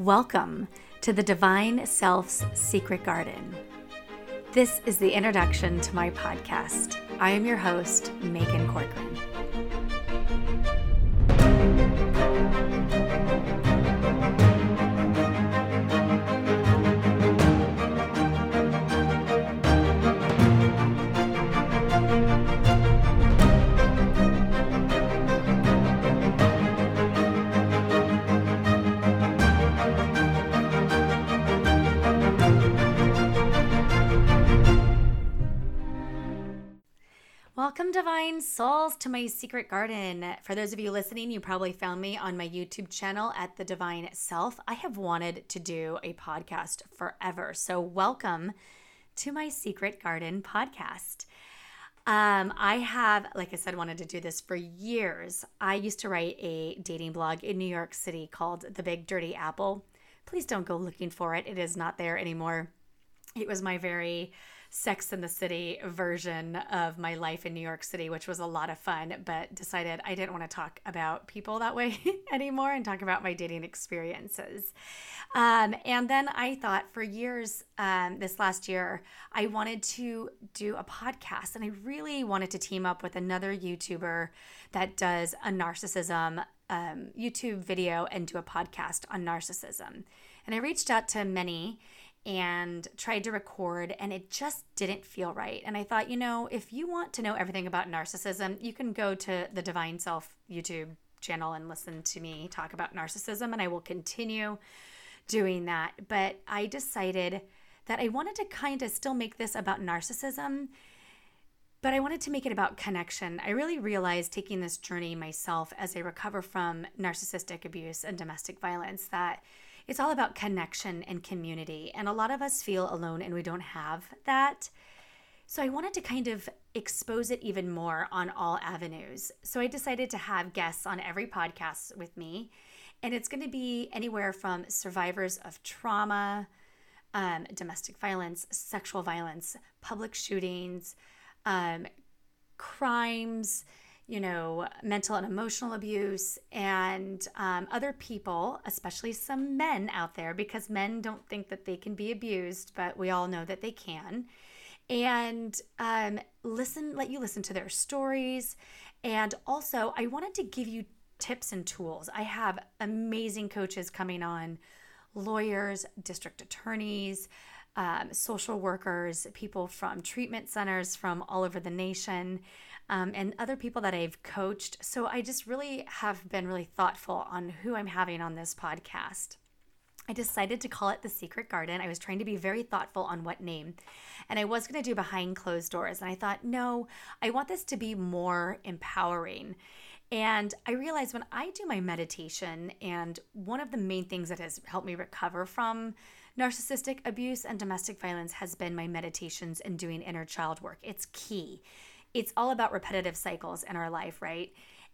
Welcome to the Divine Self's Secret Garden. This is the introduction to my podcast. I am your host, Maegan Corcoran. Welcome, Divine Souls, to my secret garden. For those of you listening, you probably found me on my YouTube channel at The Divine Self. I have wanted to do a podcast forever. So, welcome to my secret garden podcast. Um, I have, like I said, wanted to do this for years. I used to write a dating blog in New York City called The Big Dirty Apple. Please don't go looking for it, it is not there anymore. It was my very Sex in the City version of my life in New York City, which was a lot of fun, but decided I didn't want to talk about people that way anymore and talk about my dating experiences. Um, and then I thought for years, um, this last year, I wanted to do a podcast and I really wanted to team up with another YouTuber that does a narcissism um, YouTube video and do a podcast on narcissism. And I reached out to many and tried to record and it just didn't feel right. And I thought, you know, if you want to know everything about narcissism, you can go to the Divine Self YouTube channel and listen to me talk about narcissism and I will continue doing that. But I decided that I wanted to kind of still make this about narcissism, but I wanted to make it about connection. I really realized taking this journey myself as I recover from narcissistic abuse and domestic violence that it's all about connection and community. And a lot of us feel alone and we don't have that. So I wanted to kind of expose it even more on all avenues. So I decided to have guests on every podcast with me. And it's going to be anywhere from survivors of trauma, um, domestic violence, sexual violence, public shootings, um, crimes, you know, mental and emotional abuse, and um, other people, especially some men out there, because men don't think that they can be abused, but we all know that they can. And um, listen, let you listen to their stories. And also, I wanted to give you tips and tools. I have amazing coaches coming on lawyers, district attorneys, um, social workers, people from treatment centers from all over the nation um, and other people that I've coached. So I just really have been really thoughtful on who I'm having on this podcast. I decided to call it The Secret Garden. I was trying to be very thoughtful on what name. And I was going to do behind closed doors. And I thought, no, I want this to be more empowering. And I realized when I do my meditation, and one of the main things that has helped me recover from narcissistic abuse and domestic violence has been my meditations and doing inner child work. It's key it's all about repetitive cycles in our life, right?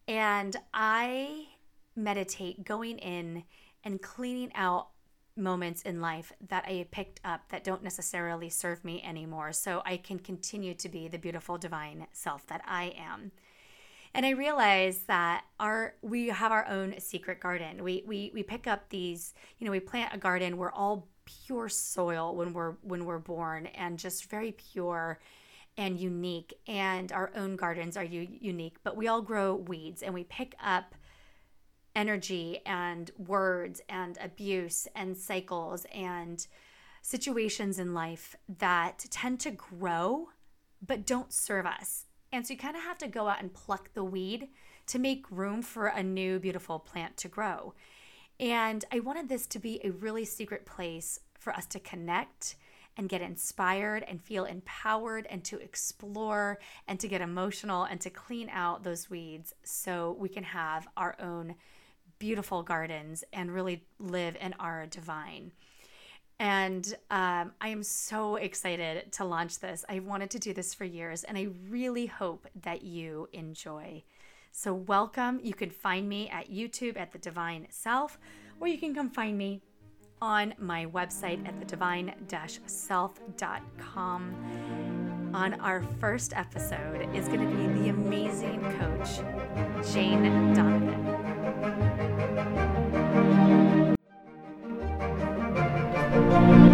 And I meditate going in and cleaning out moments in life that I picked up that don't necessarily serve me anymore so I can continue to be the beautiful divine self that I am. And I realize that our we have our own secret garden. We we we pick up these, you know, we plant a garden, we're all pure soil when we're when we're born and just very pure and unique, and our own gardens are u- unique, but we all grow weeds and we pick up energy and words and abuse and cycles and situations in life that tend to grow but don't serve us. And so you kind of have to go out and pluck the weed to make room for a new beautiful plant to grow. And I wanted this to be a really secret place for us to connect and get inspired and feel empowered and to explore and to get emotional and to clean out those weeds so we can have our own beautiful gardens and really live in our divine. And um, I am so excited to launch this. I've wanted to do this for years, and I really hope that you enjoy. So, welcome. You can find me at YouTube at The Divine Self, or you can come find me on my website at thedivine-self.com. On our first episode is going to be the amazing coach, Jane Donovan. Thank you.